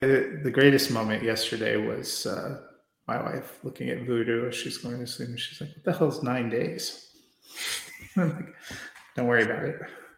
The the greatest moment yesterday was uh, my wife looking at Voodoo as she's going to sleep, and she's like, "What the hell's nine days?" I'm like, "Don't worry about it."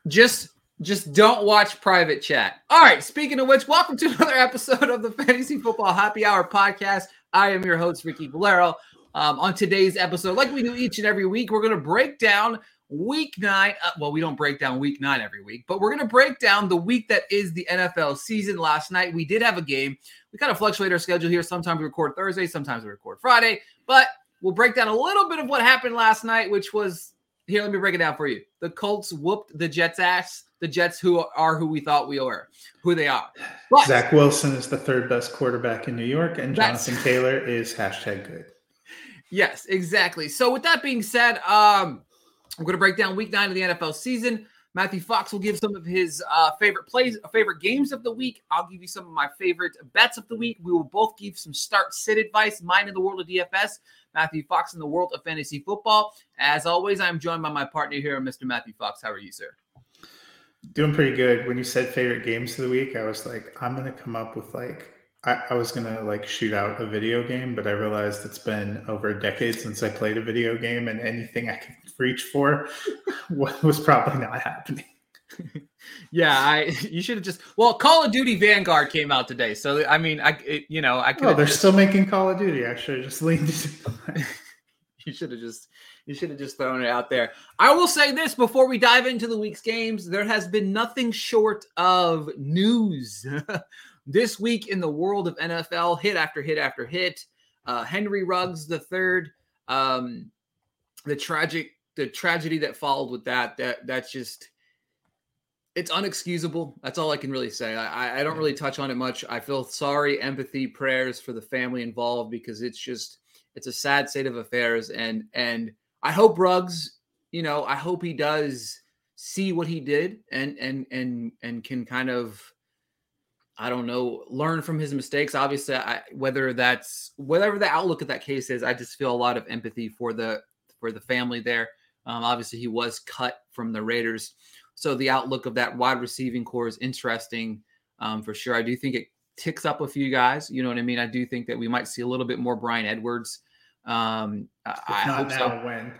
Just just don't watch private chat. All right. Speaking of which, welcome to another episode of the Fantasy Football Happy Hour podcast. I am your host, Ricky Valero. Um, on today's episode, like we do each and every week, we're going to break down week nine. Uh, well, we don't break down week nine every week, but we're going to break down the week that is the NFL season. Last night, we did have a game. We kind of fluctuate our schedule here. Sometimes we record Thursday, sometimes we record Friday, but we'll break down a little bit of what happened last night, which was here. Let me break it down for you. The Colts whooped the Jets' ass. The Jets, who are who we thought we were, who they are. But Zach Wilson is the third best quarterback in New York, and Jonathan Taylor is hashtag good. Yes, exactly. So with that being said, um, I'm going to break down Week Nine of the NFL season. Matthew Fox will give some of his uh, favorite plays, favorite games of the week. I'll give you some of my favorite bets of the week. We will both give some start sit advice, mine in the world of DFS, Matthew Fox in the world of fantasy football. As always, I'm joined by my partner here, Mr. Matthew Fox. How are you, sir? Doing pretty good. When you said favorite games of the week, I was like, I'm going to come up with like I, I was gonna like shoot out a video game, but I realized it's been over a decade since I played a video game, and anything I could reach for what was probably not happening. yeah, I you should have just well, Call of Duty Vanguard came out today, so I mean, I it, you know I could. Oh, they're just, still making Call of Duty. I should have just leaned. you should have just you should have just thrown it out there. I will say this before we dive into the week's games: there has been nothing short of news this week in the world of NFL, hit after hit after hit. Uh, Henry Ruggs the third, um, the tragic, the tragedy that followed with that. That that's just it's unexcusable. That's all I can really say. I, I don't really touch on it much. I feel sorry, empathy, prayers for the family involved because it's just it's a sad state of affairs. And and I hope Ruggs, you know, I hope he does see what he did and and and and can kind of I don't know, learn from his mistakes. Obviously, I, whether that's whatever the outlook of that case is, I just feel a lot of empathy for the for the family there. Um, obviously, he was cut from the Raiders, so the outlook of that wide receiving core is interesting um, for sure. I do think it ticks up a few guys. You know what I mean? I do think that we might see a little bit more Bryan Edwards. Um, if I not now, so. when?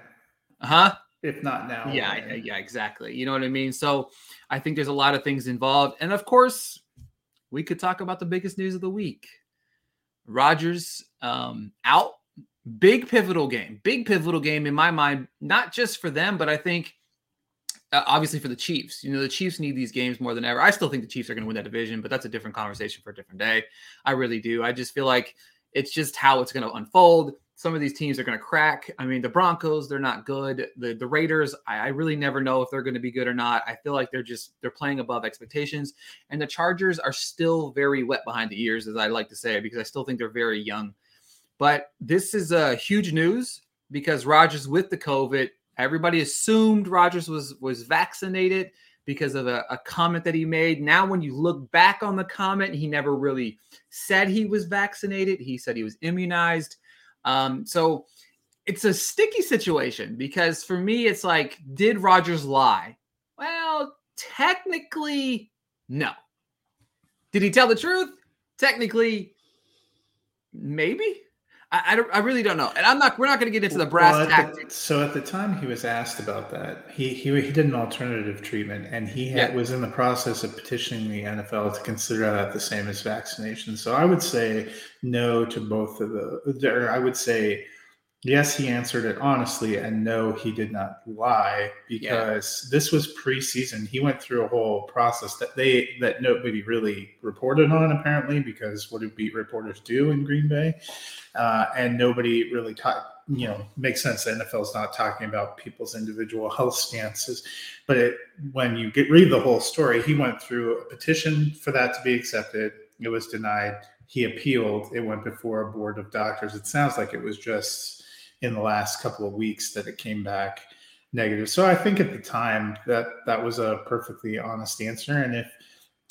Huh? If not now, yeah, when? yeah, exactly. You know what I mean? So I think there's a lot of things involved, and of course, we could talk about the biggest news of the week. Rodgers um, out. Big pivotal game. Big pivotal game in my mind, not just for them, but I think uh, obviously for the Chiefs. You know, the Chiefs need these games more than ever. I still think the Chiefs are going to win that division, but that's a different conversation for a different day. I really do. I just feel like it's just how it's going to unfold some of these teams are going to crack. I mean, the Broncos, they're not good. The the Raiders, I, I really never know if they're going to be good or not. I feel like they're just they're playing above expectations. And the Chargers are still very wet behind the ears, as I like to say, because I still think they're very young. But this is a uh, huge news because Rodgers with the COVID, everybody assumed Rodgers was was vaccinated because of a, a, comment that he made. Now, when you look back on the comment, he never really said he was vaccinated. He said he was immunized. Um, so it's a sticky situation because for me, it's like, did Rodgers lie? Well, technically, no. Did he tell the truth? Technically, maybe. I, I, don't, I really don't know, and I'm not. We're not going to get into the brass well, tactics. The, so at the time he was asked about that, he he, he did an alternative treatment, and he had, yeah. was in the process of petitioning the NFL to consider that the same as vaccination. So I would say no to both of the. Or I would say yes, he answered it honestly, and no, he did not lie because yeah. this was preseason. He went through a whole process that they that nobody really reported on apparently because what do beat reporters do in Green Bay? Uh, and nobody really talked. You know, makes sense. The NFL is not talking about people's individual health stances, but it, when you get read the whole story, he went through a petition for that to be accepted. It was denied. he appealed. It went before a board of doctors. It sounds like it was just in the last couple of weeks that it came back negative. So I think at the time that that was a perfectly honest answer. And if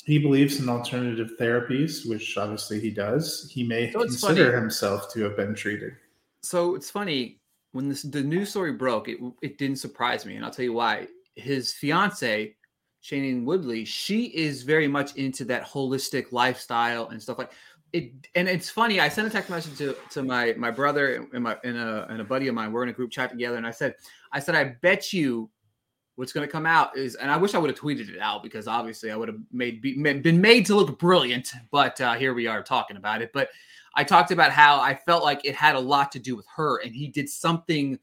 he believes in alternative therapies, which obviously he does, he may so consider funny. himself to have been treated. So it's funny when this, the news story broke, it, it didn't surprise me. And I'll tell you why. His fiance, Shailene Woodley, she is very much into that holistic lifestyle and stuff like it. And it's funny. I sent a text message to, to my my brother and my and a, and a buddy of mine. We're in a group chat together, and I said, I said, I bet you what's going to come out is, and I wish I would have tweeted it out because obviously I would have made been made to look brilliant. But uh, here we are talking about it. But I talked about how I felt like it had a lot to do with her, and he did something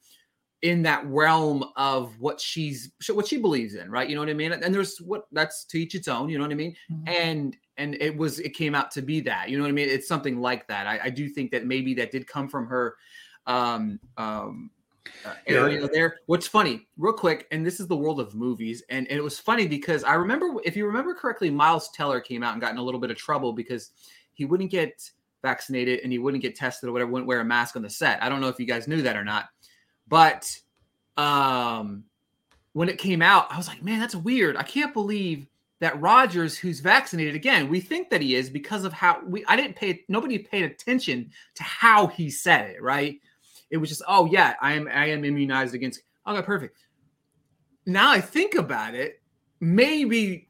in that realm of what she's what she believes in, right? You know what I mean? And there's what that's to each its own. You know what I mean? Mm-hmm. And and it was it came out to be that. You know what I mean? It's something like that. I, I do think that maybe that did come from her um um uh, area yeah. there. What's funny, real quick, and this is the world of movies, and, and it was funny because I remember, if you remember correctly, Miles Teller came out and got in a little bit of trouble because he wouldn't get vaccinated and he wouldn't get tested or whatever, wouldn't wear a mask on the set. I don't know if you guys knew that or not, but um, when it came out, I was like, man, that's weird. I can't believe that Rodgers, who's vaccinated, again, we think that he is because of how we. I didn't pay. Nobody paid attention to how he said it. Right? It was just, oh yeah, I am. I am immunized against. Okay, perfect. Now I think about it, maybe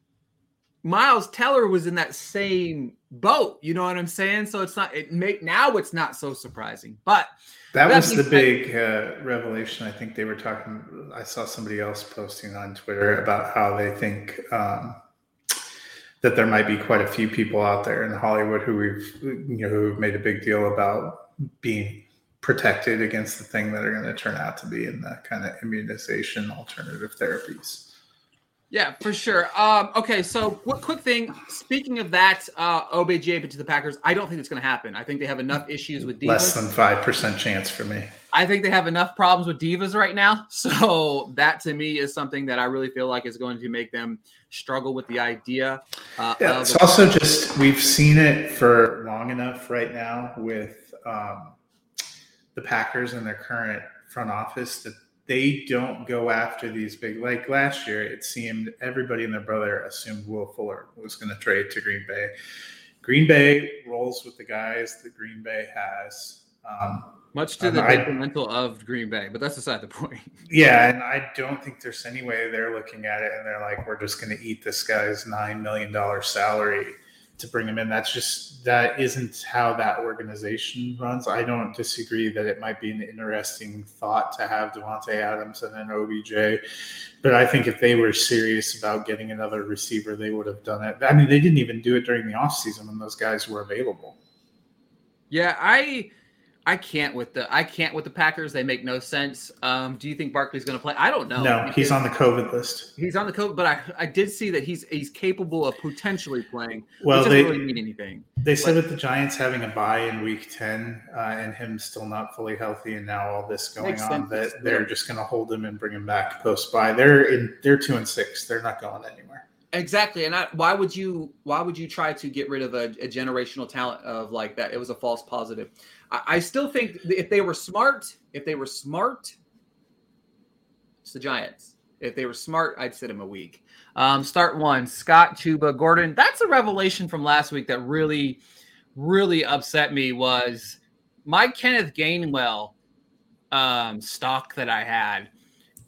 Miles Teller was in that same boat. You know what I'm saying? So it's not it make now it's not so surprising. But that, that was the big uh, revelation. I think they were talking. I saw somebody else posting on Twitter about how they think um, that there might be quite a few people out there in Hollywood who we've you know who've made a big deal about being protected against the thing that are going to turn out to be in the kind of immunization alternative therapies. Yeah, for sure. Um, okay, so quick, quick thing. Speaking of that, uh, OBJ to the Packers, I don't think it's going to happen. I think they have enough issues with divas. Less than five percent chance for me. I think they have enough problems with divas right now. So that to me is something that I really feel like is going to make them struggle with the idea. Uh, yeah, it's also just we've seen it for long enough right now with um, the Packers and their current front office that they don't go after these big like last year it seemed everybody and their brother assumed will fuller was going to trade to green bay green bay rolls with the guys that green bay has um, much to the detrimental of green bay but that's aside the point yeah and i don't think there's any way they're looking at it and they're like we're just going to eat this guy's nine million dollar salary to bring him in. That's just that isn't how that organization runs. I don't disagree that it might be an interesting thought to have Davante Adams and an OBJ, but I think if they were serious about getting another receiver, they would have done it. I mean, they didn't even do it during the offseason when those guys were available. Yeah, I I can't with the I can't with the Packers. They make no sense. Um, do you think Barkley's going to play? I don't know. No, he's on the COVID list. He's on the COVID, but I, I did see that he's he's capable of potentially playing. Well, they really mean anything. They said that the Giants having a bye in Week Ten uh, and him still not fully healthy, and now all this going on, that they're just going to hold him and bring him back post bye. They're in they're two and six. They're not going anywhere. Exactly, and I, why would you why would you try to get rid of a, a generational talent of like that? It was a false positive. I, still think if they were smart, if they were smart, it's the Giants. If they were smart, I'd sit him a week. Um, start one, Scott Chuba Gordon. That's a revelation from last week that really, really upset me. Was my Kenneth Gainwell um, stock that I had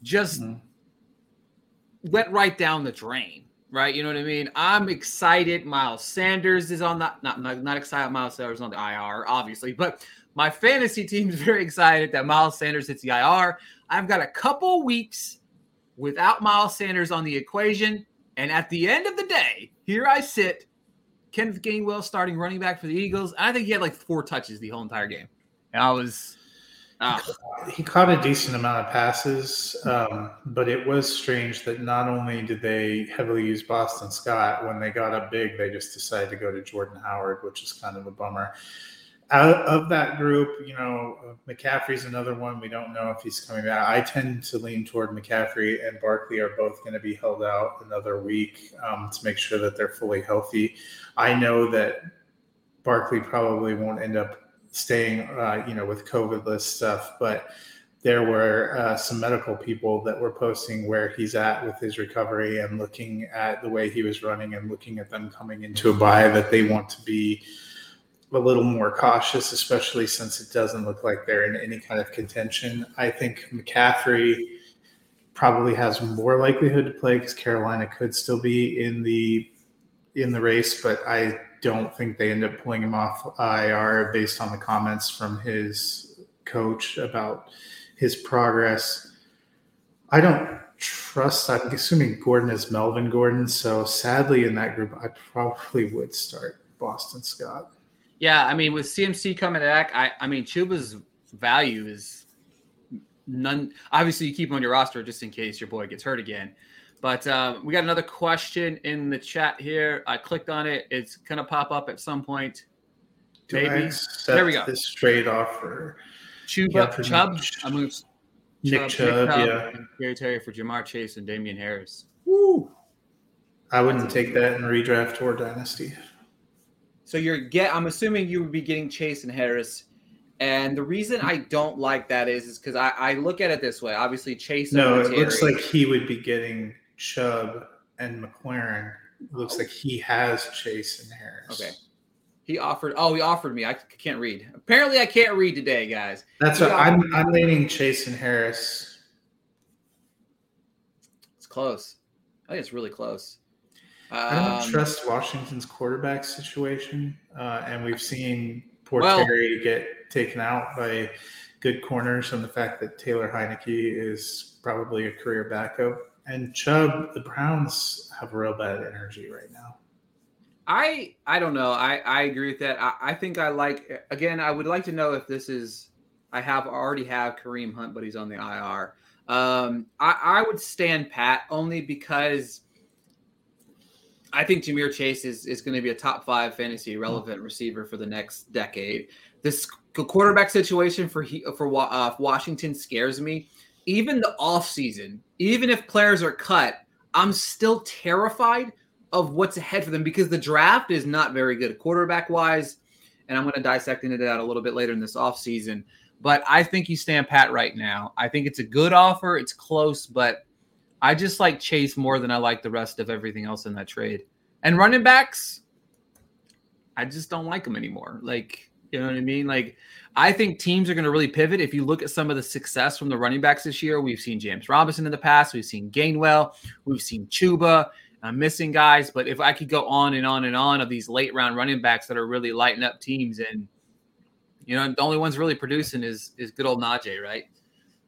just mm-hmm. went right down the drain right? You know what I mean? I'm excited. Miles Sanders is on the not not, not excited. Miles Sanders on the IR, obviously, but my fantasy team is very excited that Miles Sanders hits the IR. I've got a couple weeks without Miles Sanders on the equation, and at the end of the day, here I sit. Kenneth Gainwell starting running back for the Eagles. I think he had like four touches the whole entire game, and I was Oh. He caught a decent amount of passes, um, but it was strange that not only did they heavily use Boston Scott, when they got up big, they just decided to go to Jordan Howard, which is kind of a bummer. Out of that group, you know, McCaffrey's another one. We don't know if he's coming back. I tend to lean toward McCaffrey and Barkley are both going to be held out another week um, to make sure that they're fully healthy. I know that Barkley probably won't end up staying, uh, you know, with COVID list stuff, but there were uh, some medical people that were posting where he's at with his recovery and looking at the way he was running and looking at them coming into a bye that they want to be a little more cautious, especially since it doesn't look like they're in any kind of contention. I think McCaffrey probably has more likelihood to play because Carolina could still be in the in the race, but I don't think they end up pulling him off IR based on the comments from his coach about his progress. I don't trust. I'm assuming Gordon is Melvin Gordon. So sadly, in that group, I probably would start Boston Scott. Yeah, I mean, with CMC coming back, I, I mean, Chuba's value is none. Obviously, you keep him on your roster just in case your boy gets hurt again. But uh, we got another question in the chat here. I clicked on it. It's gonna pop up at some point. Do Maybe. there we go. This trade offer. Chuba, yeah, Chubb. I moved Nick Chubb, Chubb yeah. Gary Terry for Ja'Marr Chase and Damien Harris. Woo! I wouldn't take that in redraft or dynasty. So you're get. I'm assuming you would be getting Chase and Harris, and the reason I don't like that is is because I, I look at it this way. Obviously, Chase. No, it Terry, looks like he would be getting Chubb and McLaurin. Looks like he has Chase and Harris. Okay. He offered. Oh, he offered me. I can't read. Apparently, I can't read today, guys. That's what I'm. Me. I'm leaning Chase and Harris. It's close. I think it's really close. I don't um, trust Washington's quarterback situation, uh, and we've seen poor well, Terry get taken out by good corners, and the fact that Taylor Heinicke is probably a career backup. And Chubb, the Browns have real bad energy right now. I I don't know. I I agree with that. I, I think I like again. I would like to know if this is. I have already have Kareem Hunt, but he's on the IR. Um, I I would stand pat only because I think Ja'Marr Chase is is going to be a top five fantasy relevant receiver for the next decade. This quarterback situation for he, for uh, Washington scares me. Even the offseason, even if players are cut, I'm still terrified of what's ahead for them because the draft is not very good quarterback wise. And I'm going to dissect into that a little bit later in this offseason. But I think you stand pat right now. I think it's a good offer. It's close, but I just like Chase more than I like the rest of everything else in that trade. And running backs, I just don't like them anymore. Like, you know what I mean? Like, I think teams are going to really pivot. If you look at some of the success from the running backs this year, we've seen James Robinson in the past, we've seen Gainwell, we've seen Chuba. I'm missing guys, but if I could go on and on and on of these late round running backs that are really lighting up teams, and you know, the only ones really producing is is good old Najee, right?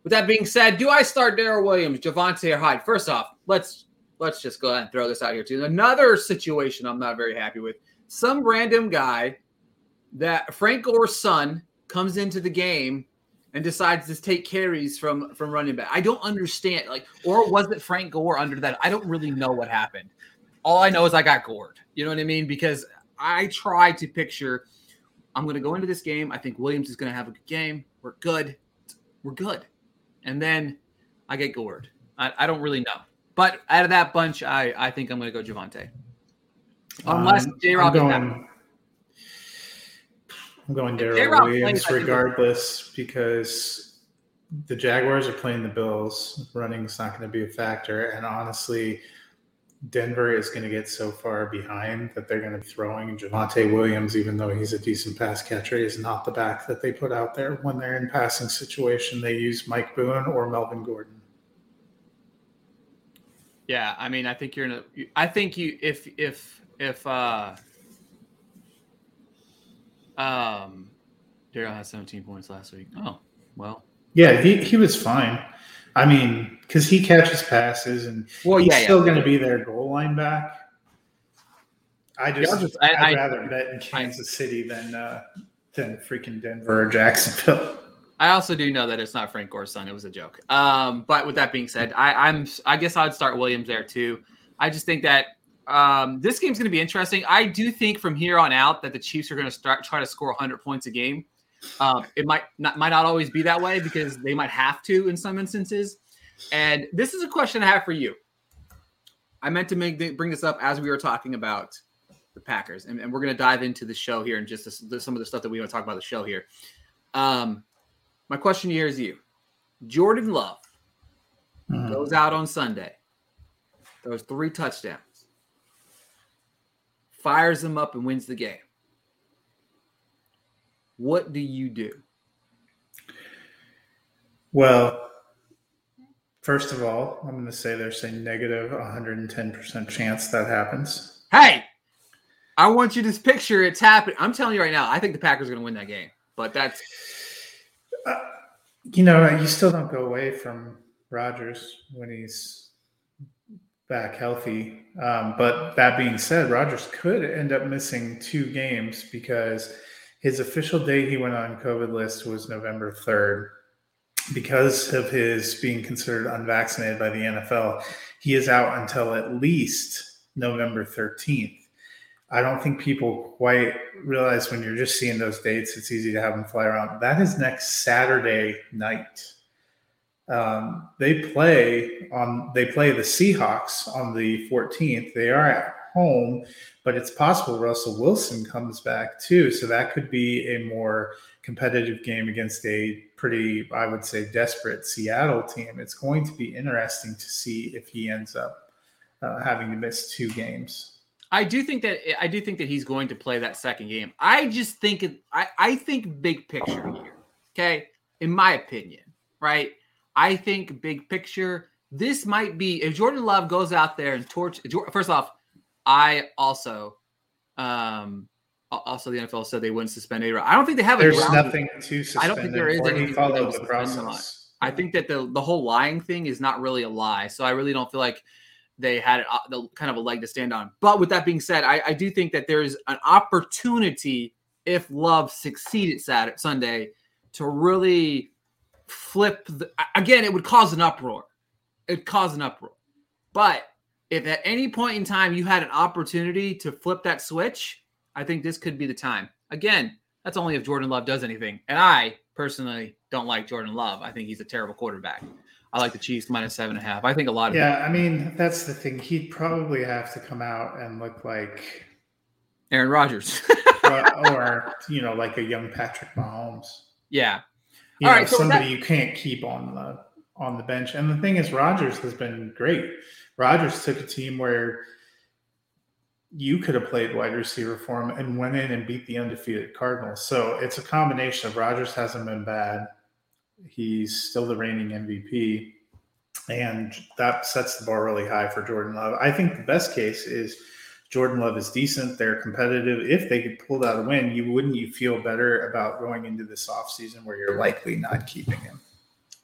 With that being said, do I start Darrel Williams, Javonte, or Hyde? First off, let's let's just go ahead and throw this out here too. Another situation I'm not very happy with. Some random guy that Frank Gore's son comes into the game and decides to take carries from from running back. I don't understand. Like, or was it Frank Gore under that? I don't really know what happened. All I know is I got gored. You know what I mean? Because I try to picture. I'm going to go into this game. I think Williams is going to have a good game. We're good. We're good. And then I get gored. I, I don't really know. But out of that bunch, I, I think I'm going to go Javonte. Unless um, J Rob I'm going Darrel Williams regardless because the Jaguars are playing the Bills. Running is not going to be a factor. And honestly, Denver is going to get so far behind that they're going to be throwing Javonte Williams, even though he's a decent pass catcher, is not the back that they put out there when they're in passing situation. They use Mike Boone or Melvin Gordon. Yeah, I mean, I think you're in a. I think you if if if uh um Darrel had 17 points last week. Oh well. Yeah, he he was fine. I mean, because he catches passes and well, he's yeah, still yeah. going to be their goal line back. I just, yeah, just I, would rather bet in Kansas I, City than uh, than freaking Denver or Jacksonville. I also do know that it's not Frank Gore's son. It was a joke. Um, but with that being said, I, I'm I guess I'd start Williams there too. I just think that um, this game's going to be interesting. I do think from here on out that the Chiefs are going to start try to score 100 points a game. Um, it might not might not always be that way because they might have to in some instances. And this is a question I have for you. I meant to make bring this up as we were talking about the Packers, and, and we're going to dive into the show here and just this, this, some of the stuff that we want to talk about the show here. Um, my question here is you, Jordan Love mm-hmm. goes out on Sunday, throws three touchdowns, fires them up, and wins the game. What do you do? Well, first of all, I'm going to say there's a negative 110% chance that happens. Hey, I want you to picture it's happening. I'm telling you right now, I think the Packers are going to win that game, but that's. Uh, you know, you still don't go away from Rodgers when he's back healthy. Um, but that being said, Rodgers could end up missing two games because his official date he went on COVID list was November 3rd. Because of his being considered unvaccinated by the NFL, he is out until at least November 13th. I don't think people quite realize when you're just seeing those dates, it's easy to have them fly around. That is next Saturday night. Um, they play on they play the Seahawks on the 14th. They are at home, but it's possible Russell Wilson comes back too. So that could be a more competitive game against a pretty, I would say, desperate Seattle team. It's going to be interesting to see if he ends up uh, having to miss two games. I do think that I do think that he's going to play that second game. I just think I, I think big picture here. Okay. In my opinion, right? I think big picture, this might be if Jordan Love goes out there and torch. First off, I also, um, also the NFL said they wouldn't suspend A. I don't think they have. There's nothing to suspend. I don't think there is anything follow the process. I think that the the whole lying thing is not really a lie. So I really don't feel like they had uh, the kind of a leg to stand on. But with that being said, I, I do think that there's an opportunity if Love succeeded Saturday Sunday to really flip the, again it would cause an uproar. It'd cause an uproar. But if at any point in time you had an opportunity to flip that switch i think this could be the time. Again that's only if jordan love does anything. And i personally don't like jordan love. I think he's a terrible quarterback. I like the chiefs minus seven and a half. I think a lot of yeah i mean that's the thing. He'd probably have to come out and look like aaron rodgers. Or, or you know like a young patrick mahomes. Yeah you know, right, so somebody that- you can't keep on the on the bench. And the thing is, Rodgers has been great. Rodgers took a team where you could have played wide receiver for him and went in and beat the undefeated Cardinals. So it's a combination of Rodgers hasn't been bad. He's still the reigning MVP. And that sets the bar really high for Jordan Love. I think the best case is Jordan Love is decent. They're competitive. If they could pull out a win, you wouldn't you feel better about going into this offseason where you're likely not keeping him?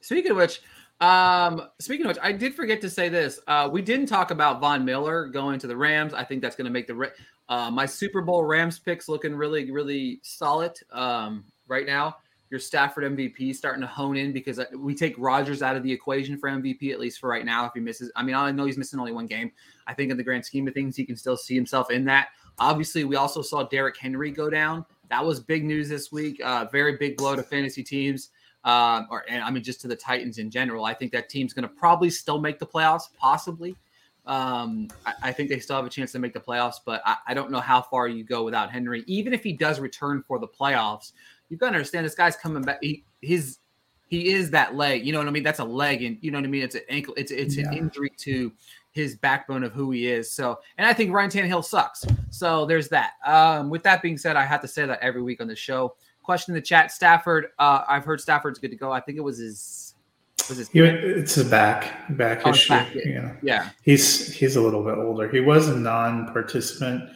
Speaking of which, um, speaking of which, I did forget to say this. Uh, we didn't talk about Von Miller going to the Rams. I think that's going to make the uh, my Super Bowl Rams picks looking really, really solid um, right now your Stafford MVP starting to hone in because uh, we take Rodgers out of the equation for MVP at least for right now. If he misses, I mean, I know he's missing only one game. I think in the grand scheme of things, he can still see himself in that. Obviously, we also saw Derrick Henry go down. That was big news this week. Uh, very big blow to fantasy teams, uh, or and I mean just to the Titans in general. I think that team's going to probably still make the playoffs, possibly. Um, I, I, think they still have a chance to make the playoffs, but I, I don't know how far you go without Henry. Even if he does return for the playoffs, you've got to understand this guy's coming back. He, his he is that leg. You know what I mean? That's a leg, and you know what I mean. It's an ankle. It's it's yeah. an injury to his backbone of who he is. So, and I think Ryan Tannehill sucks. So there's that. Um, with that being said, I have to say that every week on the show. Question in the chat: Stafford. Uh, I've heard Stafford's good to go. I think it was his. Was his it's a back back oh, issue. Back, yeah. yeah, he's he's a little bit older. He was a non-participant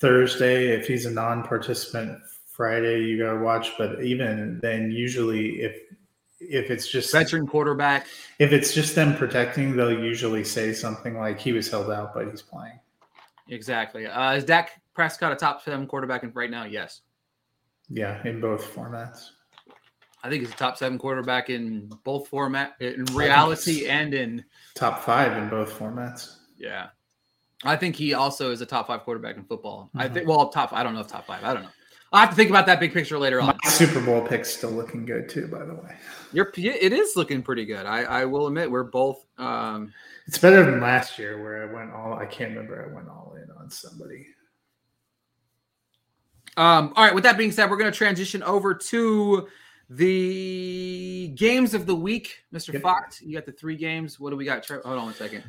Thursday. If he's a non-participant Friday you got to watch. But even then, usually if if it's just veteran quarterback, if it's just them protecting, they'll usually say something like he was held out, but he's playing. Exactly. Uh, is Dak Prescott a top seven quarterback right now? Yes. Yeah, in both formats. I think he's a top seven quarterback in both format in reality and in top five in both formats. Yeah. I think he also is a top five quarterback in football. Mm-hmm. I think well top I don't know if top five. I don't know. I'll have to think about that big picture later on. My Super Bowl pick's still looking good too, by the way. Your it is looking pretty good. I, I will admit we're both. Um, it's better than last year where I went all. I can't remember. I went all in on somebody. Um, all right. With that being said, we're going to transition over to the games of the week. Mr. Yep. Fox, you got the three games. What do we got? Hold on one second.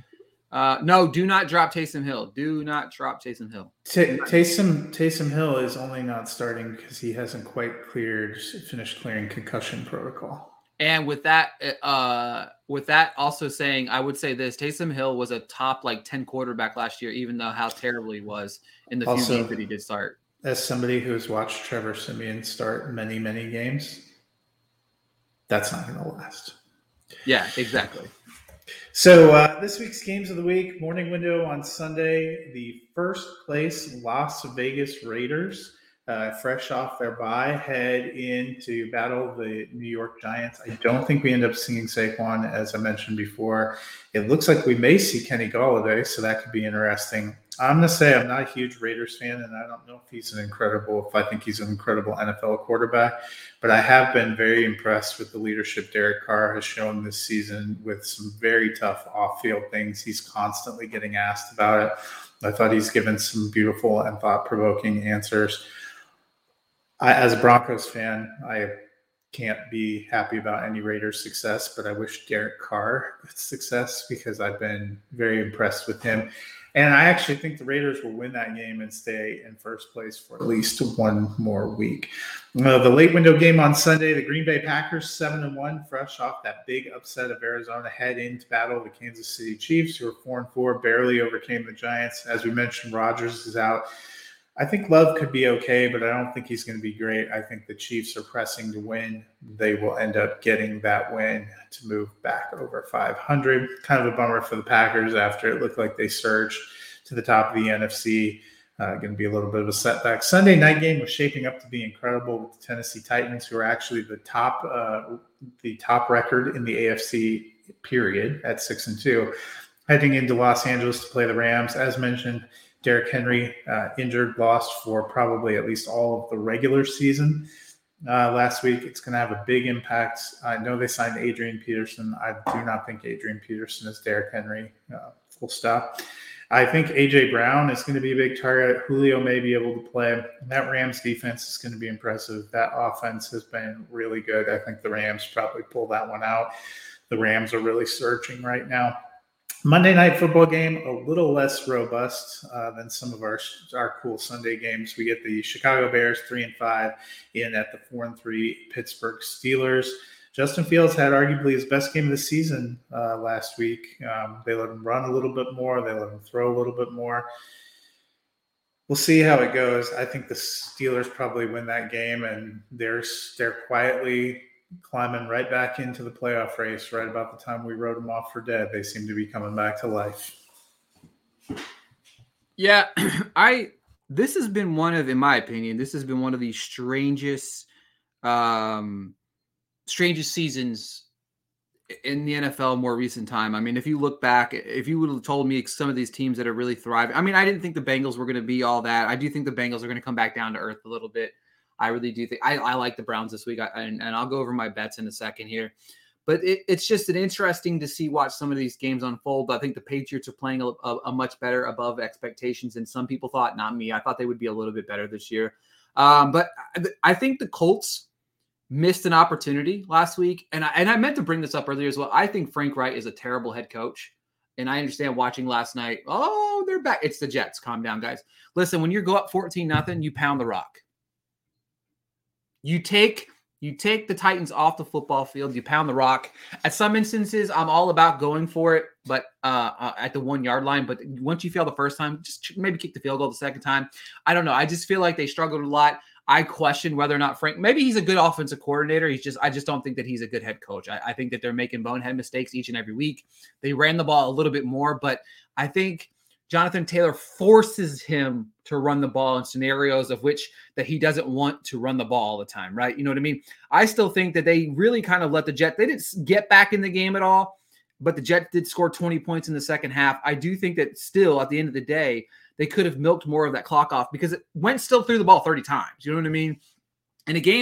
Uh, no, do not drop Taysom Hill. Do not drop Taysom Hill. T- Taysom Taysom Hill is only not starting because he hasn't quite cleared, finished clearing concussion protocol. And with that, uh, with that also saying, I would say this: Taysom Hill was a top like ten quarterback last year, even though how terrible he was in the also, few games that he did start. As somebody who has watched Trevor Siemian start many, many games, that's not going to last. Yeah, exactly. So uh, this week's games of the week, morning window on Sunday, the first place Las Vegas Raiders, uh, fresh off their bye, head into battle the New York Giants. I don't think we end up seeing Saquon, as I mentioned before. It looks like we may see Kenny Golladay, so that could be interesting. I'm to say I'm not a huge Raiders fan, and I don't know if he's an incredible, if I think he's an incredible NFL quarterback, but I have been very impressed with the leadership Derek Carr has shown this season with some very tough off field things. He's constantly getting asked about it. I thought he's given some beautiful and thought provoking answers. I, as a Broncos fan, I can't be happy about any Raiders success, but I wish Derek Carr success because I've been very impressed with him. And I actually think the Raiders will win that game and stay in first place for at least one more week. Uh, the late window game on Sunday, the Green Bay Packers seven and one, fresh off that big upset of Arizona, head into battle the Kansas City Chiefs, who are four and four, barely overcame the Giants. As we mentioned, Rodgers is out. I think Love could be okay, but I don't think he's going to be great. I think the Chiefs are pressing to win. They will end up getting that win to move back over 500. Kind of a bummer for the Packers after it looked like they surged to the top of the NFC. Uh, going to be a little bit of a setback. Sunday night game was shaping up to be incredible with the Tennessee Titans, who are actually the top uh, the top record in the AFC period at six and two, heading into Los Angeles to play the Rams. As mentioned, Derrick Henry uh, injured, lost for probably at least all of the regular season uh, last week. It's going to have a big impact. I know they signed Adrian Peterson. I do not think Adrian Peterson is Derrick Henry. Uh, full stop. I think AJ Brown is going to be a big target. Julio may be able to play. That Rams defense is going to be impressive. That offense has been really good. I think the Rams probably pull that one out. The Rams are really searching right now. Monday night football game a little less robust uh, than some of our our cool Sunday games. We get the Chicago Bears three and five in at the four and three Pittsburgh Steelers. Justin Fields had arguably his best game of the season uh, last week. Um, they let him run a little bit more. They let him throw a little bit more. We'll see how it goes. I think the Steelers probably win that game, and they're they're quietly climbing right back into the playoff race right about the time we wrote them off for dead. They seem to be coming back to life. Yeah, I this has been one of in my opinion, this has been one of the strangest um strangest seasons in the NFL more recent time. I mean, if you look back, if you would have told me some of these teams that are really thriving, I mean, I didn't think the Bengals were going to be all that. I do think the Bengals are going to come back down to earth a little bit. I really do think I, I like the Browns this week, I, and, and, I'll go over my bets in a second here. But it, it's just an interesting to see watch some of these games unfold. I think the Patriots are playing a, a, a, much better above expectations than some people thought. Not me. I thought they would be a little bit better this year. Um, but I, I think the Colts missed an opportunity last week, and I, and I meant to bring this up earlier as well. I think Frank Reich is a terrible head coach. And I understand watching last night. Oh, they're back. It's the Jets. Calm down, guys. Listen, when you go up 14 nothing, you pound the rock. You take you take the Titans off the football field, you pound the rock. At some instances, I'm all about going for it, but uh, uh, at the one yard line. But once you fail the first time, just maybe kick the field goal the second time. I don't know. I just feel like they struggled a lot. I question whether or not Frank. Maybe he's a good offensive coordinator. He's just. I just don't think that he's a good head coach. I, I think that they're making bonehead mistakes each and every week. They ran the ball a little bit more, but I think Jonathan Taylor forces him to run the ball in scenarios of which that he doesn't want to run the ball all the time, right? You know what I mean? I still think that they really kind of let the Jet they didn't get back in the game at all, but the Jets did score 20 points in the second half. I do think that still at the end of the day, they could have milked more of that clock off because it went still through the ball 30 times. You know what I mean? In a game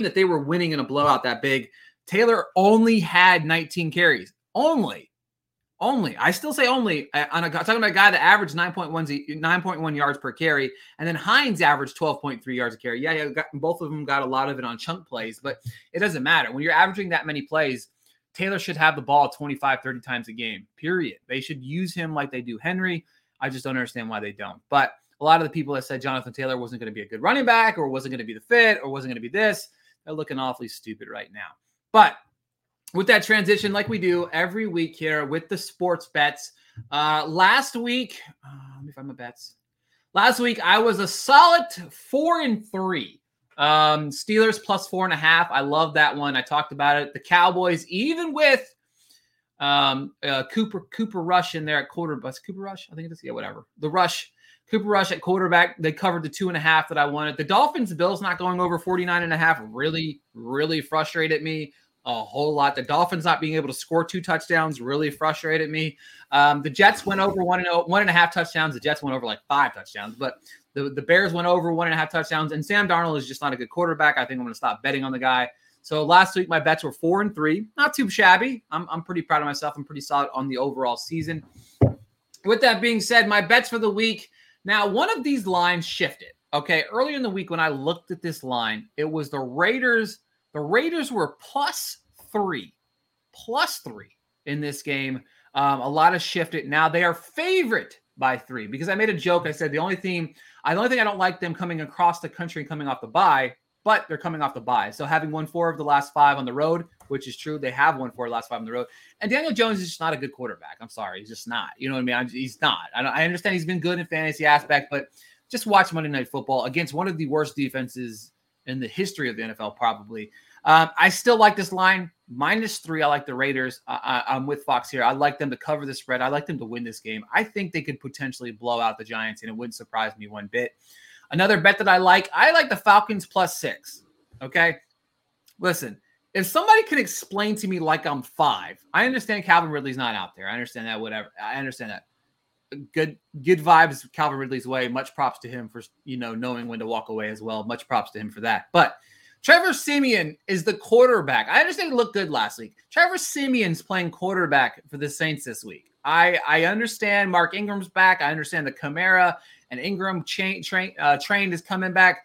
that they were winning in a blowout that big. Taylor only had 19 carries. Only. Only. I still say only. Uh, on a, talking about a guy that averaged 9.1 9.1 yards per carry, and then Hines averaged 12.3 yards a carry. Yeah, yeah got, both of them got a lot of it on chunk plays, but it doesn't matter. When you're averaging that many plays, Taylor should have the ball 25, 30 times a game, period. They should use him like they do Henry. I just don't understand why they don't. But a lot of the people that said Jonathan Taylor wasn't going to be a good running back or wasn't going to be the fit or wasn't going to be this, they're looking awfully stupid right now. But with that transition, like we do every week here with the sports bets. Uh, last week, uh, let me find my bets. Last week, I was a solid four and three. Um, Steelers plus four and a half. I love that one. I talked about it. The Cowboys, even with um, uh, Cooper Cooper Rush in there at quarter, bus Cooper Rush. I think it is. Yeah, whatever. The Rush Cooper Rush at quarterback, they covered the two and a half that I wanted. The Dolphins Bills not going over 49 and a half really, really frustrated me a whole lot. The Dolphins not being able to score two touchdowns really frustrated me. Um, the Jets went over one and oh, one and a half touchdowns. The Jets went over like five touchdowns, but the, the Bears went over one and a half touchdowns. And Sam Darnold is just not a good quarterback. I think I'm going to stop betting on the guy. So last week my bets were four and three, not too shabby. I'm, I'm pretty proud of myself. I'm pretty solid on the overall season. With that being said, my bets for the week. Now, one of these lines shifted. Okay, earlier in the week when I looked at this line, it was the Raiders. The Raiders were plus three, plus three in this game. Um, a lot of shifted. Now they are favorite by three because I made a joke. I said the only thing, I the only thing I don't like them coming across the country and coming off the bye, but they're coming off the bye. So having won four of the last five on the road, which is true, they have won four last five on the road. And Daniel Jones is just not a good quarterback. I'm sorry, he's just not. You know what I mean? I'm, he's not. I, I understand he's been good in fantasy aspect, but just watch Monday Night Football against one of the worst defenses in the history of the NFL, probably. Um, I still like this line minus three. I like the Raiders. I, am with Fox here. I like them to cover the spread. I like them to win this game. I think they could potentially blow out the Giants, and it wouldn't surprise me one bit. Another bet that I like, I like the Falcons plus six. Okay. Listen, if somebody could explain to me like I'm five, I understand Calvin Ridley's not out there. I understand that, whatever. I understand that. Good, good vibes Calvin Ridley's way. Much props to him for you know knowing when to walk away as well. Much props to him for that. But Trevor Siemian is the quarterback. I understand he looked good last week. Trevor Siemian's playing quarterback for the Saints this week. I I understand Mark Ingram's back. I understand the Kamara and Ingram chain, train, uh, trained is coming back.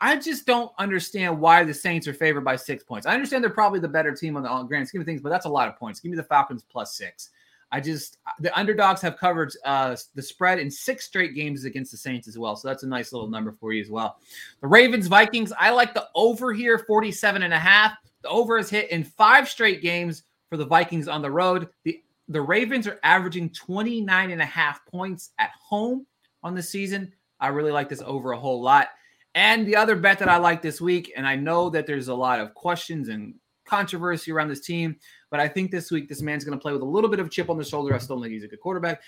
I just don't understand why the Saints are favored by six points. I understand they're probably the better team on the grand scheme of things, but that's a lot of points. Give me the Falcons plus six. I just the underdogs have covered uh, the spread in six straight games against the Saints as well. So that's a nice little number for you as well. The Ravens Vikings, I like the over here 47 and a half. The over is hit in five straight games for the Vikings on the road. The the Ravens are averaging 29 and a half points at home on the season. I really like this over a whole lot. And the other bet that I like this week, and I know that there's a lot of questions and controversy around this team, but I think this week this man's going to play with a little bit of chip on the shoulder. I still think he's a good quarterback.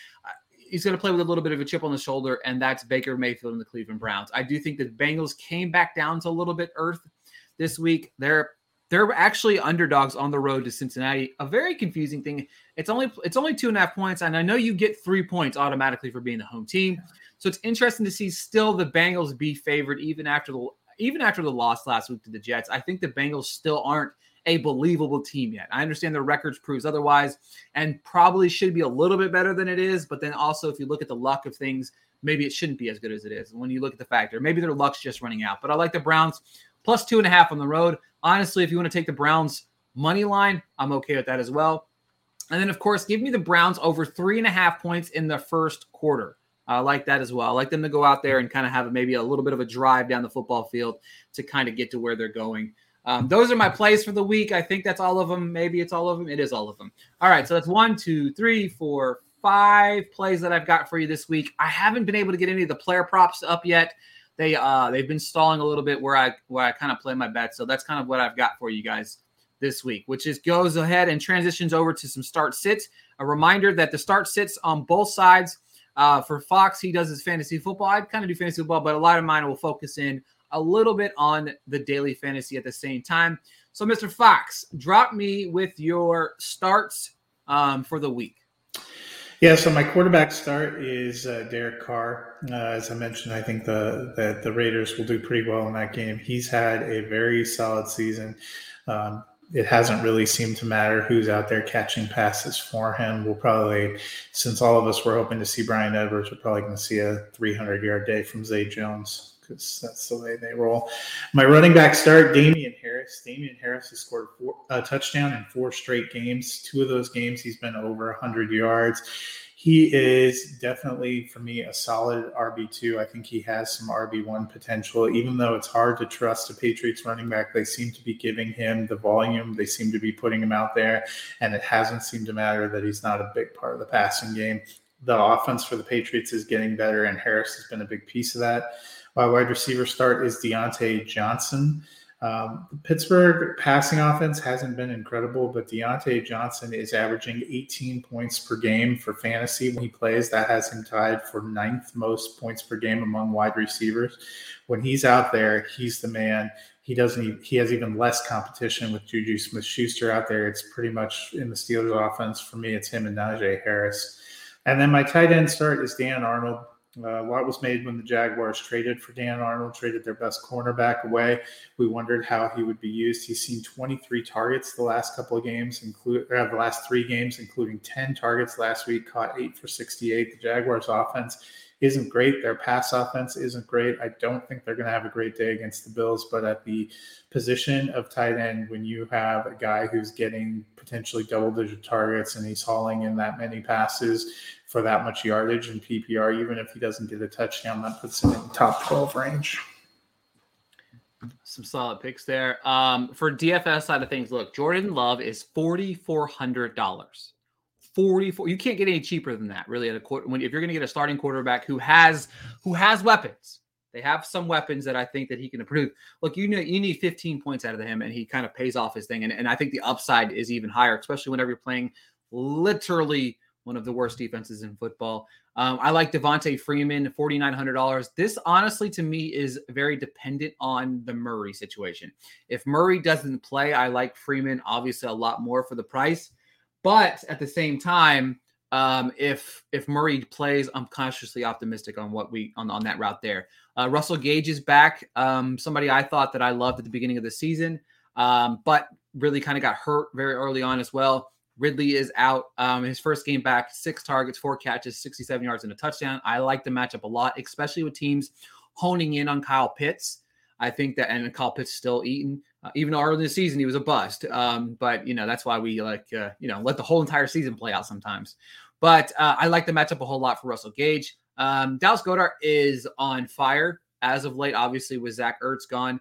He's going to play with a little bit of a chip on the shoulder, and that's Baker Mayfield and the Cleveland Browns. I do think the Bengals came back down to a little bit earth this week. They're they're actually underdogs on the road to Cincinnati. A very confusing thing. It's only it's only two and a half points, and I know you get three points automatically for being the home team. So it's interesting to see still the Bengals be favored even after the even after the loss last week to the Jets. I think the Bengals still aren't a believable team yet. I understand the records proves otherwise and probably should be a little bit better than it is, but then also if you look at the luck of things, maybe it shouldn't be as good as it is. When you look at the factor, maybe their luck's just running out. But I like the Browns plus two and a half on the road. Honestly, if you want to take the Browns money line, I'm okay with that as well. And then, of course, give me the Browns over three and a half points in the first quarter. I like that as well. I like them to go out there and kind of have maybe a little bit of a drive down the football field to kind of get to where they're going. Um, those are my plays for the week. I think that's all of them. Maybe it's all of them. It is all of them. All right. So that's one, two, three, four, five plays that I've got for you this week. I haven't been able to get any of the player props up yet they uh they've been stalling a little bit where I where I kind of play my bet. So that's kind of what I've got for you guys this week, which is goes ahead and transitions over to some start sits. A reminder that the start sits on both sides. Uh, for Fox, he does his fantasy football. I kind of do fantasy football, but a lot of mine will focus in a little bit on the daily fantasy at the same time. So, Mr. Fox, drop me with your starts um, for the week. Yeah, so my quarterback start is uh, Derek Carr. Uh, as I mentioned, I think the, the, the Raiders will do pretty well in that game. He's had a very solid season. Um, it hasn't really seemed to matter who's out there catching passes for him. We'll probably, since all of us were hoping to see Bryan Edwards, we're probably going to see a 300 yard day from Zay Jones because that's the way they roll. My running back start, Damien Harris. Damien Harris has scored four, a touchdown in four straight games. Two of those games, he's been over 100 yards. He is definitely, for me, a solid RB2. I think he has some RB1 potential, even though it's hard to trust a Patriots running back. They seem to be giving him the volume, they seem to be putting him out there, and it hasn't seemed to matter that he's not a big part of the passing game. The offense for the Patriots is getting better, and Harris has been a big piece of that. My wide receiver start is Diontae Johnson. Um, Pittsburgh passing offense hasn't been incredible, but Diontae Johnson is averaging 18 points per game for fantasy when he plays. That has him tied for ninth most points per game among wide receivers. When he's out there, he's the man. He doesn't. Even, he has even less competition with Juju Smith-Schuster out there. It's pretty much in the Steelers' offense for me. It's him and Najee Harris. And then my tight end start is Dan Arnold. Uh, a lot was made when the Jaguars traded for Dan Arnold, traded their best cornerback away. We wondered how he would be used. He's seen 23 targets the last couple of games, include uh, the last three games, including 10 targets last week. Caught eight for 68. The Jaguars' offense isn't great. Their pass offense isn't great. I don't think they're going to have a great day against the Bills. But at the position of tight end, when you have a guy who's getting potentially double-digit targets and he's hauling in that many passes for that much yardage in PPR, even if he doesn't get a touchdown, that puts him in top 12 range. Some solid picks there. Um, for DFS side of things, look, Jordan Love is forty four hundred dollars. Forty four. You can't get any cheaper than that, really. At a quarter, when if you're going to get a starting quarterback who has who has weapons, they have some weapons that I think that he can improve. Look, you know, you need 15 points out of him, and he kind of pays off his thing. And, and I think the upside is even higher, especially whenever you're playing literally one of the worst defenses in football. Um, I like Devonta Freeman, $4,900. This, honestly, to me, is very dependent on the Murray situation. If Murray doesn't play, I like Freeman, obviously, a lot more for the price. But at the same time, um, if if Murray plays, I'm cautiously optimistic on what we on, on that route there. Uh, Russell Gage is back. Um, somebody I thought that I loved at the beginning of the season, um, but really kind of got hurt very early on as well. Ridley is out. Um, his first game back, six targets, four catches, 67 yards, and a touchdown. I like the matchup a lot, especially with teams honing in on Kyle Pitts. I think that, and Kyle Pitts still eating. Uh, even early in the season, he was a bust. Um, but you know that's why we like uh, you know let the whole entire season play out sometimes. But uh, I like the matchup a whole lot for Russell Gage. Um, Dallas Goedert is on fire as of late. Obviously, with Zach Ertz gone,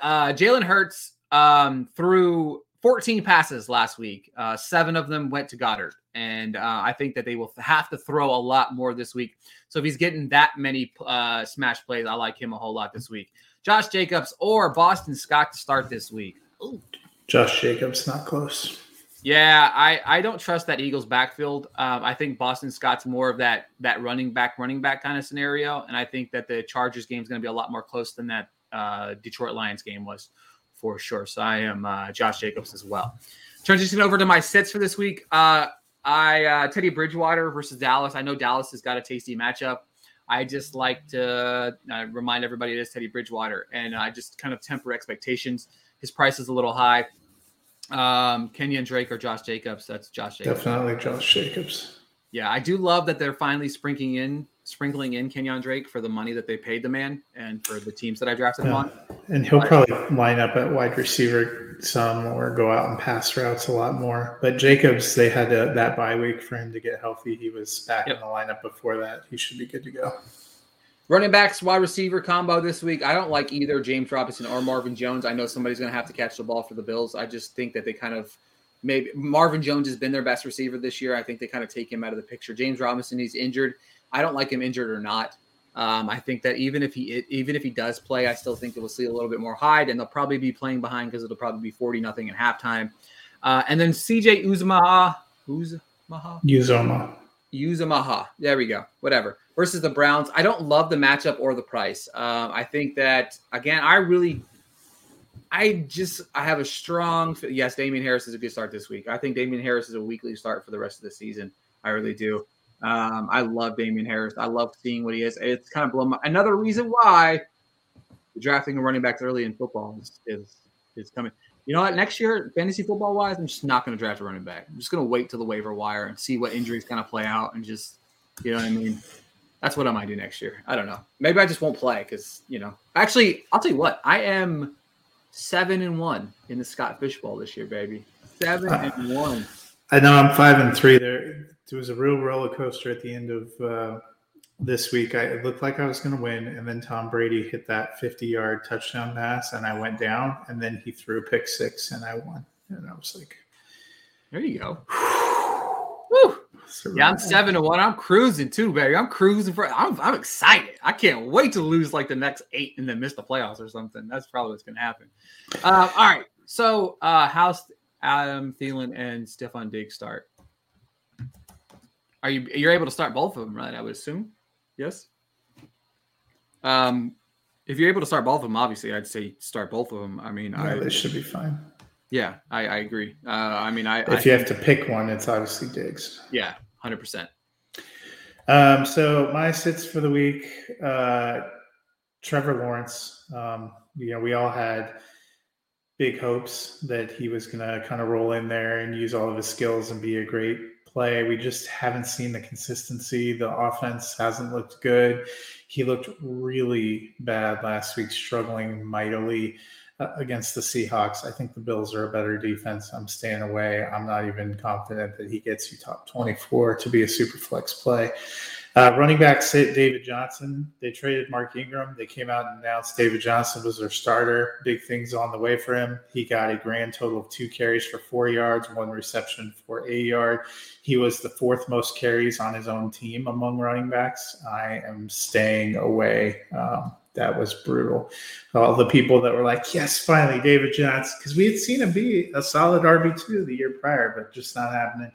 uh, Jalen Hurts um, threw 14 passes last week. Uh, seven of them went to Goedert. And uh, I think that they will have to throw a lot more this week. So if he's getting that many uh, smash plays, I like him a whole lot this week. Josh Jacobs or Boston Scott to start this week. Ooh. Josh Jacobs, not close. Yeah, I, I don't trust that Eagles backfield. Um, I think Boston Scott's more of that that running back, running back kind of scenario. And I think that the Chargers game is going to be a lot more close than that uh, Detroit Lions game was for sure. So I am uh, Josh Jacobs as well. Transition over to my sets for this week. Uh, I uh, Teddy Bridgewater versus Dallas. I know Dallas has got a tasty matchup. I just like to uh, remind everybody it is Teddy Bridgewater, and I just kind of temper expectations. His price is a little high. Um, Kenyon Drake or Josh Jacobs? That's Josh Jacobs. Definitely Josh Jacobs. Yeah, I do love that they're finally sprinkling in sprinkling in Kenyon Drake for the money that they paid the man and for the teams that I drafted yeah. him on. And he'll but, probably line up at wide receiver some or go out and pass routes a lot more. But Jacobs, they had a, that bye week for him to get healthy. He was back yep. in the lineup before that. He should be good to go. Running backs, wide receiver combo this week. I don't like either James Robinson or Marvin Jones. I know somebody's going to have to catch the ball for the Bills. I just think that they kind of maybe Marvin Jones has been their best receiver this year. I think they kind of take him out of the picture. James Robinson, he's injured. I don't like him injured or not. Um, I think that even if he even if he does play, I still think it will see a little bit more hide, and they'll probably be playing behind because it'll probably be forty nothing at halftime. Uh, and then CJ Uzomah, Uzomah, Uzomah, Uzomah. There we go. Whatever. Versus the Browns. I don't love the matchup or the price. Um, I think that again, I really, I just I have a strong. Yes, Damien Harris is a good start this week. I think Damien Harris is a weekly start for the rest of the season. I really do. Um, I love Damien Harris. I love seeing what he is. It's kind of blown my, another reason why drafting a running backs early in football is, is is coming. You know what? Next year, fantasy football wise, I'm just not going to draft a running back. I'm just going to wait till the waiver wire and see what injuries kind of play out and just, you know what I mean? That's what I might do next year. I don't know. Maybe I just won't play because, you know, actually, I'll tell you what, I am seven and one in the Scott Fish Bowl this year, baby. Seven uh, and one. I know I'm five and three. There, it was a real roller coaster at the end of uh, this week. I, it looked like I was going to win, and then Tom Brady hit that 50 yard touchdown pass, and I went down, and then he threw a pick six, and I won. And I was like, "There you go." Woo. Yeah, I'm seven to one. I'm cruising too, baby. I'm cruising for. I'm, I'm excited. I can't wait to lose like the next eight and then miss the playoffs or something. That's probably what's going to happen. Uh, all right. So, uh, how's Adam Thielen and Stefon Diggs start? Are you you're able to start both of them, right? I would assume. Yes. Um, if you're able to start both of them, obviously, I'd say start both of them. I mean, yeah, I, they should be fine. Yeah, I, I agree. Uh, I mean, I if I, you have to pick one, it's obviously Diggs. Yeah, hundred percent. Um, so my sits for the week, uh, Trevor Lawrence. Um, you know, we all had big hopes that he was going to kind of roll in there and use all of his skills and be a great play. We just haven't seen the consistency. The offense hasn't looked good. He looked really bad last week, struggling mightily uh, against the Seahawks. I think the Bills are a better defense. I'm staying away. I'm not even confident that he gets you top 24 to be a super flex play. Uh, running back David Johnson. They traded Mark Ingram. They came out and announced David Johnson was their starter. Big things on the way for him. He got a grand total of two carries for four yards, one reception for a yard. He was the fourth most carries on his own team among running backs. I am staying away. Um, that was brutal. All the people that were like, yes, finally, David Johnson, because we had seen him be a solid RB2 the year prior, but just not happening.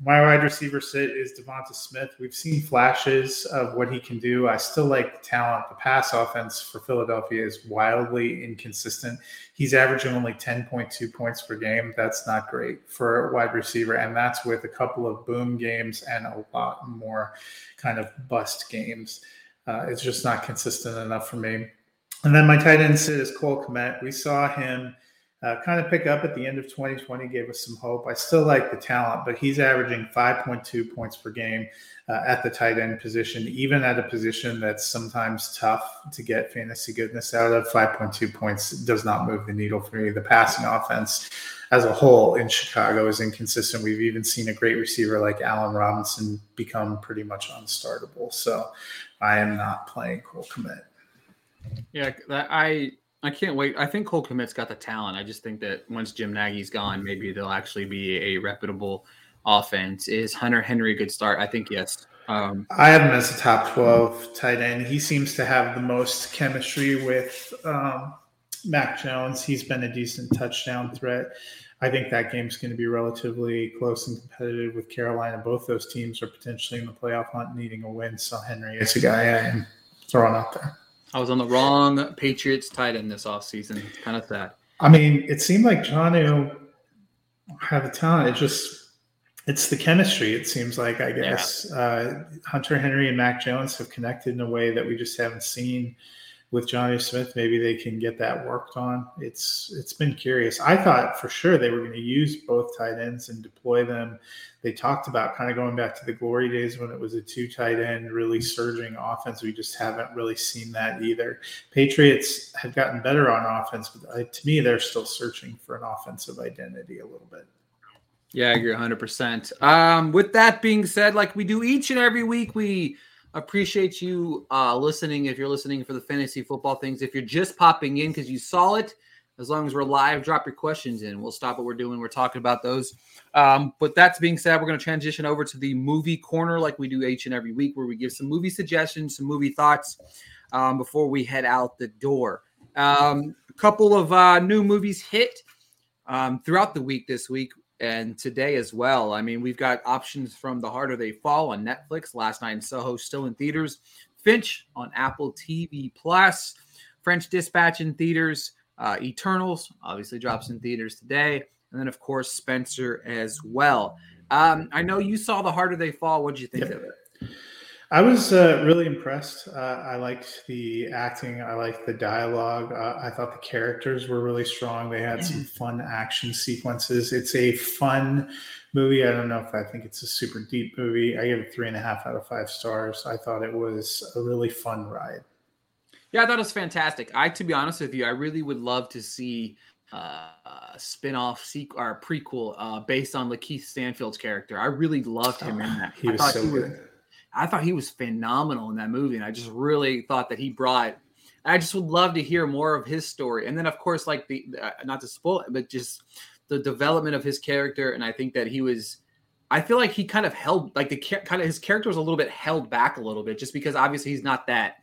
My wide receiver sit is Devonta Smith. We've seen flashes of what he can do. I still like the talent. The pass offense for Philadelphia is wildly inconsistent. He's averaging only 10.2 points per game. That's not great for a wide receiver. And that's with a couple of boom games and a lot more kind of bust games. Uh, it's just not consistent enough for me. And then my tight end sit is Cole Kmet. We saw him – uh, kind of pick up at the end of 2020 gave us some hope. I still like the talent, but he's averaging 5.2 points per game uh, at the tight end position, even at a position that's sometimes tough to get fantasy goodness out of. 5.2 points does not move the needle for me. The passing offense as a whole in Chicago is inconsistent. We've even seen a great receiver like Allen Robinson become pretty much unstartable. So I am not playing Cole Kmet. Yeah, I I can't wait. I think Cole Kmet's got the talent. I just think that once Jim Nagy's gone, maybe they'll actually be a reputable offense. Is Hunter Henry a good start? I think yes. Um, I have him as a top 12 tight end. He seems to have the most chemistry with um, Mac Jones. He's been a decent touchdown threat. I think that game's going to be relatively close and competitive with Carolina. Both those teams are potentially in the playoff hunt needing a win. So Henry is a guy I am throwing out there. I was on the wrong Patriots tight end this offseason. It's kind of sad. I mean, it seemed like Jonnu had the talent. It just it's the chemistry. It seems like I guess yeah. uh, Hunter Henry and Mac Jones have connected in a way that we just haven't seen with Jonnu Smith. Maybe they can get that worked on. It's it's been curious. I thought for sure they were going to use both tight ends and deploy them. They talked about kind of going back to the glory days when it was a two tight end, really surging offense. We just haven't really seen that either. Patriots have gotten better on offense, but uh, to me, they're still searching for an offensive identity a little bit. Yeah, I agree 100%. Um, with that being said, like we do each and every week, we appreciate you uh, listening. If you're listening for the fantasy football things, if you're just popping in because you saw it, as long as we're live, drop your questions in. We'll stop what we're doing. We're talking about those. Um, but that's being said, we're going to transition over to the movie corner like we do each and every week, where we give some movie suggestions, some movie thoughts um, before we head out the door. Um, a couple of uh, new movies hit um, throughout the week this week and today as well. I mean, we've got options from The Harder They Fall on Netflix, Last Night in Soho still in theaters, Finch on Apple TV Plus, French Dispatch in theaters. Uh, Eternals obviously drops in theaters today, and then of course Spencer as well. Um, I know you saw The Harder They Fall. What did you think yep. of it? I was uh, really impressed. Uh, I liked the acting. I liked the dialogue. Uh, I thought the characters were really strong. They had some fun action sequences. It's a fun movie. I don't know if I think it's a super deep movie. I gave it three and a half out of five stars. I thought it was a really fun ride. Yeah, I thought it was fantastic. I, to be honest with you, I really would love to see uh, a spin-off sequel or prequel uh, based on Lakeith Stanfield's character. I really loved him in that. He was so he good. I thought he was phenomenal in that movie, and I just really thought that he brought. I just would love to hear more of his story, and then of course, like the uh, not to spoil it, but just the development of his character. And I think that he was. I feel like he kind of held like the kind of his character was a little bit held back a little bit, just because obviously he's not that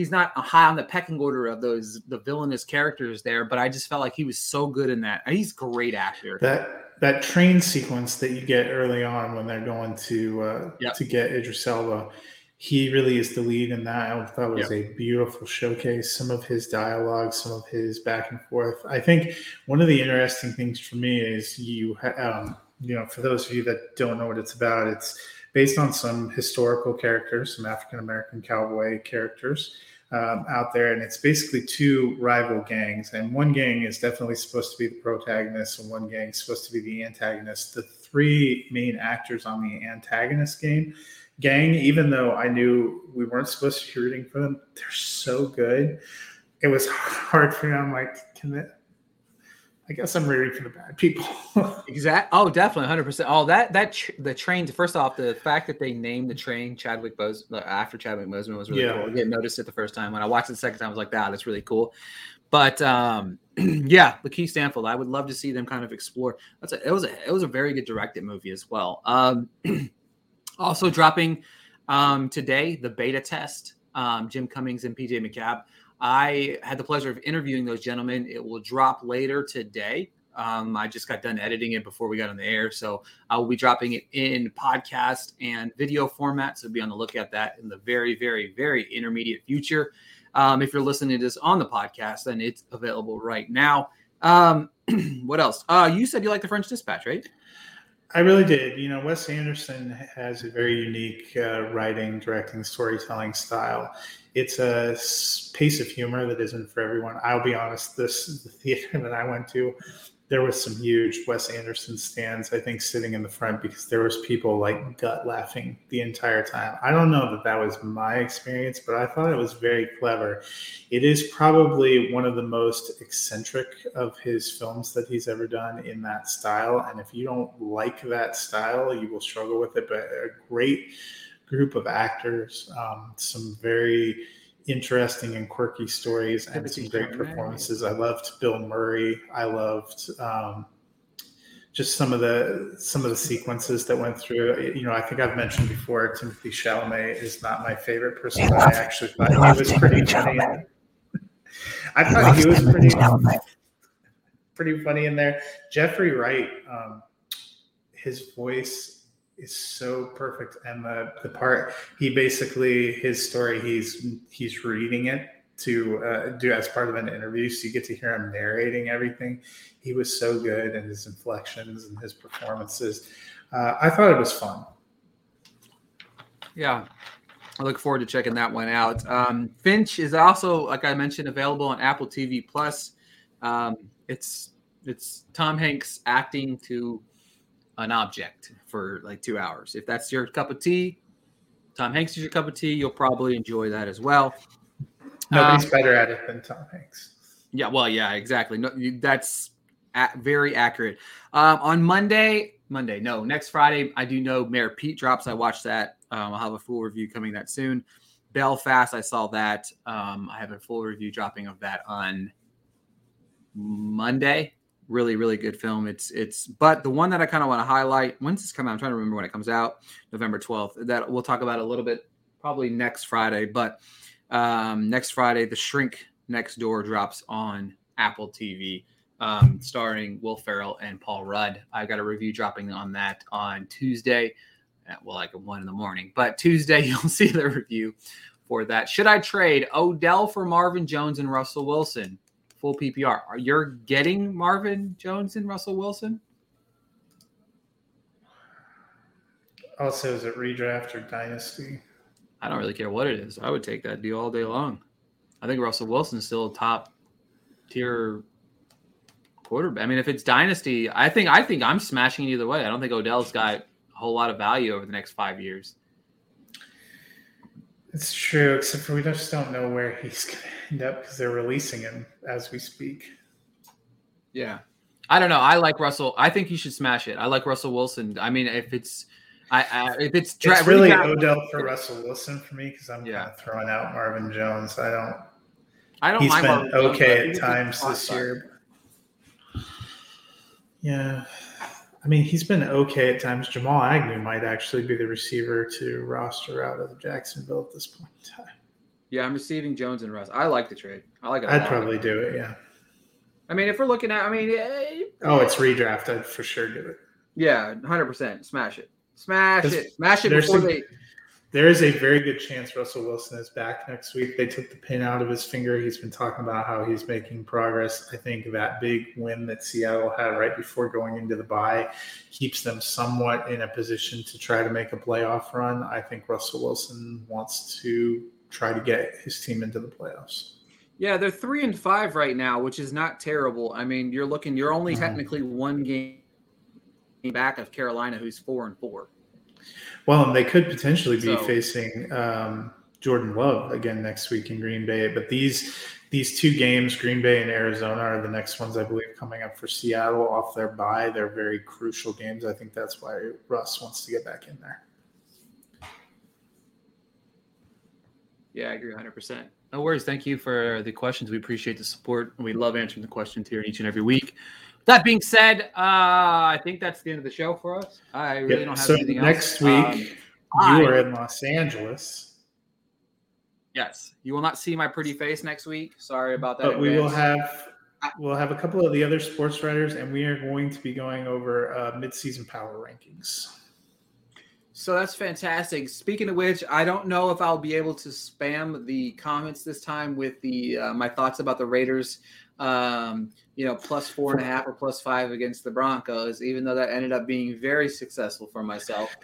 he's not high on the pecking order of those the villainous characters there, but I just felt like he was so good in that. He's a great actor. That that train sequence that you get early on when they're going to uh, yep. to get Idris Elba, he really is the lead in that. I thought was yep. a beautiful showcase. Some of his dialogue, some of his back and forth. I think one of the interesting things for me is you um, you know for those of you that don't know what it's about, it's based on some historical characters, some African American cowboy characters um, out there, and it's basically two rival gangs. And one gang is definitely supposed to be the protagonist, and one gang is supposed to be the antagonist. The three main actors on the antagonist game gang, even though I knew we weren't supposed to be rooting for them, they're so good. It was hard for me. I'm like, can it? I guess I'm rooting for the bad people. exactly. Oh, definitely, hundred percent. Oh, that that tr- the train. First off, the fact that they named the train Chadwick Boseman after Chadwick Boseman was really yeah. cool. I didn't notice it the first time. When I watched it the second time, I was like, "Wow, that's really cool." But um, yeah, Lakeith Stanfield. I would love to see them kind of explore. That's a, it was a it was a very good directed movie as well. Um, also dropping um, today the beta test. Um, Jim Cummings and PJ McCabe. I had the pleasure of interviewing those gentlemen. It will drop later today. Um, I just got done editing it before we got on the air, so I will be dropping it in podcast and video format. So be on the lookout at that in the very, very, very intermediate future. Um, if you're listening to this on the podcast, then it's available right now. Um, what else? Uh, you said you like the French Dispatch, right? I really did. You know, Wes Anderson has a very unique uh, writing, directing, storytelling style it's a pace of humor that isn't for everyone. I'll be honest, this the theater that I went to, there was some huge Wes Anderson stands, I think, sitting in the front because there was people like gut laughing the entire time. I don't know that that was my experience, but I thought it was very clever. It is probably one of the most eccentric of his films that he's ever done in that style. And if you don't like that style, you will struggle with it. But a great group of actors, um, some very interesting and quirky stories, and some great performances. I loved Bill Murray. I loved um, just some of the some of the sequences that went through. You know, I think I've mentioned before. Timothée Chalamet is not my favorite person, but I actually thought he was pretty funny. I thought he was pretty pretty funny in there. Jeffrey Wright, um, his voice is so perfect and the the part he basically his story he's he's reading it to uh, do as part of an interview so you get to hear him narrating everything. He was so good and his inflections and his performances. Uh, i thought it was fun. Yeah. I look forward to checking that one out. Um, finch is also like i mentioned available on apple tv plus. Um, it's it's tom hanks acting to an object for like two hours. If that's your cup of tea, Tom Hanks is your cup of tea. You'll probably enjoy that as well. Nobody's um, better at it than Tom Hanks. Yeah, well, yeah, exactly. No, that's at, very accurate. Um, on Monday, Monday, no, next Friday, I do know Mayor Pete drops. I watched that. Um, I'll have a full review coming that soon. Belfast, I saw that. Um, I have a full review dropping of that on Monday. Really, really good film. It's it's but the one that I kind of want to highlight. When's this come out? I'm trying to remember when it comes out. November 12th. That we'll talk about a little bit probably next Friday. But um, next Friday, The Shrink Next Door drops on Apple TV, um, starring Will Ferrell and Paul Rudd. I got a review dropping on that on Tuesday. At, well, like one in the morning. But Tuesday, you'll see the review for that. Should I trade Odell for Marvin Jones and Russell Wilson? Full PPR. Are you getting Marvin Jones and Russell Wilson? Also, is it redraft or dynasty? I don't really care what it is. I would take that deal all day long. I think Russell Wilson's still a top tier quarterback. I mean, if it's dynasty, I think I think I'm smashing either way. I don't think Odell's got a whole lot of value over the next five years. It's true, except for we just don't know where he's going to end up because they're releasing him as we speak. Yeah, I don't know. I like Russell. I think he should smash it. I like Russell Wilson. I mean, if it's I, I if it's, dra- it's really Odell for Russell Wilson for me because I'm yeah. throwing out Marvin Jones. I don't. I don't. He's been Marvin okay Jones, at times this year. Yeah, I mean he's been okay at times. Jamal Agnew might actually be the receiver to roster out of Jacksonville at this point in time. Yeah, I'm receiving Jones and Russ. I like the trade. I like it. I'd probably do it. Yeah. I mean, if we're looking at, I mean, oh, it's redraft. I'd for sure do it. Yeah, hundred percent. Smash it. Smash it. Smash it before they. There is a very good chance Russell Wilson is back next week. They took the pin out of his finger. He's been talking about how he's making progress. I think that big win that Seattle had right before going into the bye keeps them somewhat in a position to try to make a playoff run. I think Russell Wilson wants to try to get his team into the playoffs. Yeah, they're three and five right now, which is not terrible. I mean, you're looking, you're only mm-hmm. technically one game back of Carolina, who's four and four. Well, and they could potentially be so, facing um, Jordan Love again next week in Green Bay. But these these two games, Green Bay and Arizona, are the next ones I believe coming up for Seattle off their bye. They're very crucial games. I think that's why Russ wants to get back in there. Yeah, I agree 100%. No worries. Thank you for the questions. We appreciate the support. And we love answering the questions here each and every week. That being said, uh, I think that's the end of the show for us. I really yep. don't have so anything next else. Next week, um, you I, are in Los Angeles. Yes, you will not see my pretty face next week. Sorry about that. But we will have we'll have a couple of the other sports writers, and we are going to be going over uh, midseason power rankings. So that's fantastic. Speaking of which, I don't know if I'll be able to spam the comments this time with the uh, my thoughts about the Raiders um, you know, plus four and a half or plus five against the Broncos, even though that ended up being very successful for myself.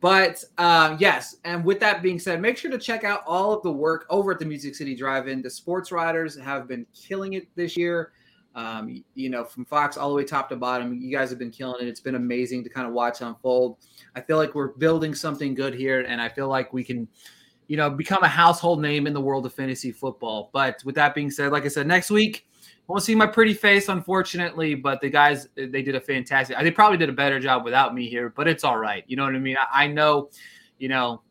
But um, yes, and with that being said, make sure to check out all of the work over at the Music City Drive-In. The sports writers have been killing it this year. Um, you know, from Fox all the way top to bottom, you guys have been killing it. It's been amazing to kind of watch unfold. I feel like we're building something good here, and I feel like we can, you know, become a household name in the world of fantasy football. But with that being said, like I said, next week won't see my pretty face, unfortunately, but the guys they did a fantastic. They probably did a better job without me here, but it's all right. You know what I mean? I, I know, you know,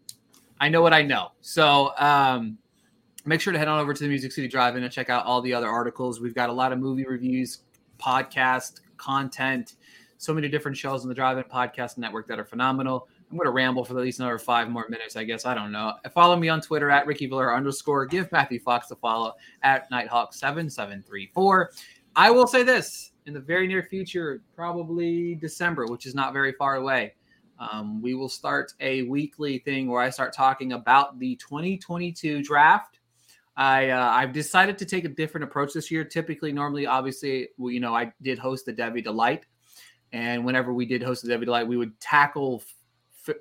I know what I know. So um, make sure to head on over to the Music City Drive-In and check out all the other articles. We've got a lot of movie reviews, podcast content, so many different shows on the Drive-In Podcast Network that are phenomenal. I'm going to ramble for at least another five more minutes, I guess. I don't know. Follow me on Twitter at Ricky underscore. Give Matthew Fox a follow at Nighthawk7734. I will say this in the very near future, probably December, which is not very far away. Um, we will start a weekly thing where I start talking about the 2022 draft. I uh, I've decided to take a different approach this year. Typically, normally, obviously, you know, I did host the Debbie Delight, and whenever we did host the Debbie Delight, we would tackle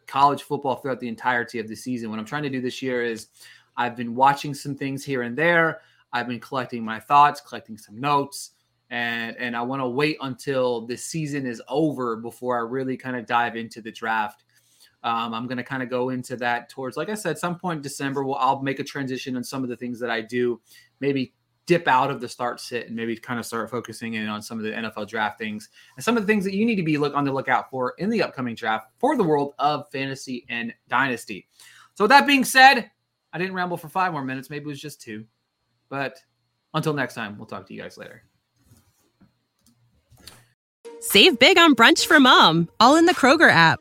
college football throughout the entirety of the season. What I'm trying to do this year is I've been watching some things here and there. I've been collecting my thoughts, collecting some notes, and and I want to wait until the season is over before I really kind of dive into the draft. Um, I'm going to kind of go into that towards, like I said, some point in December. Well, I'll make a transition on some of the things that I do, maybe dip out of the start sit and maybe kind of start focusing in on some of the NFL draft things and some of the things that you need to be look on the lookout for in the upcoming draft for the world of fantasy and dynasty. So with that being said, I didn't ramble for five more minutes. Maybe it was just two. But until next time, we'll talk to you guys later. Save big on brunch for mom, all in the Kroger app.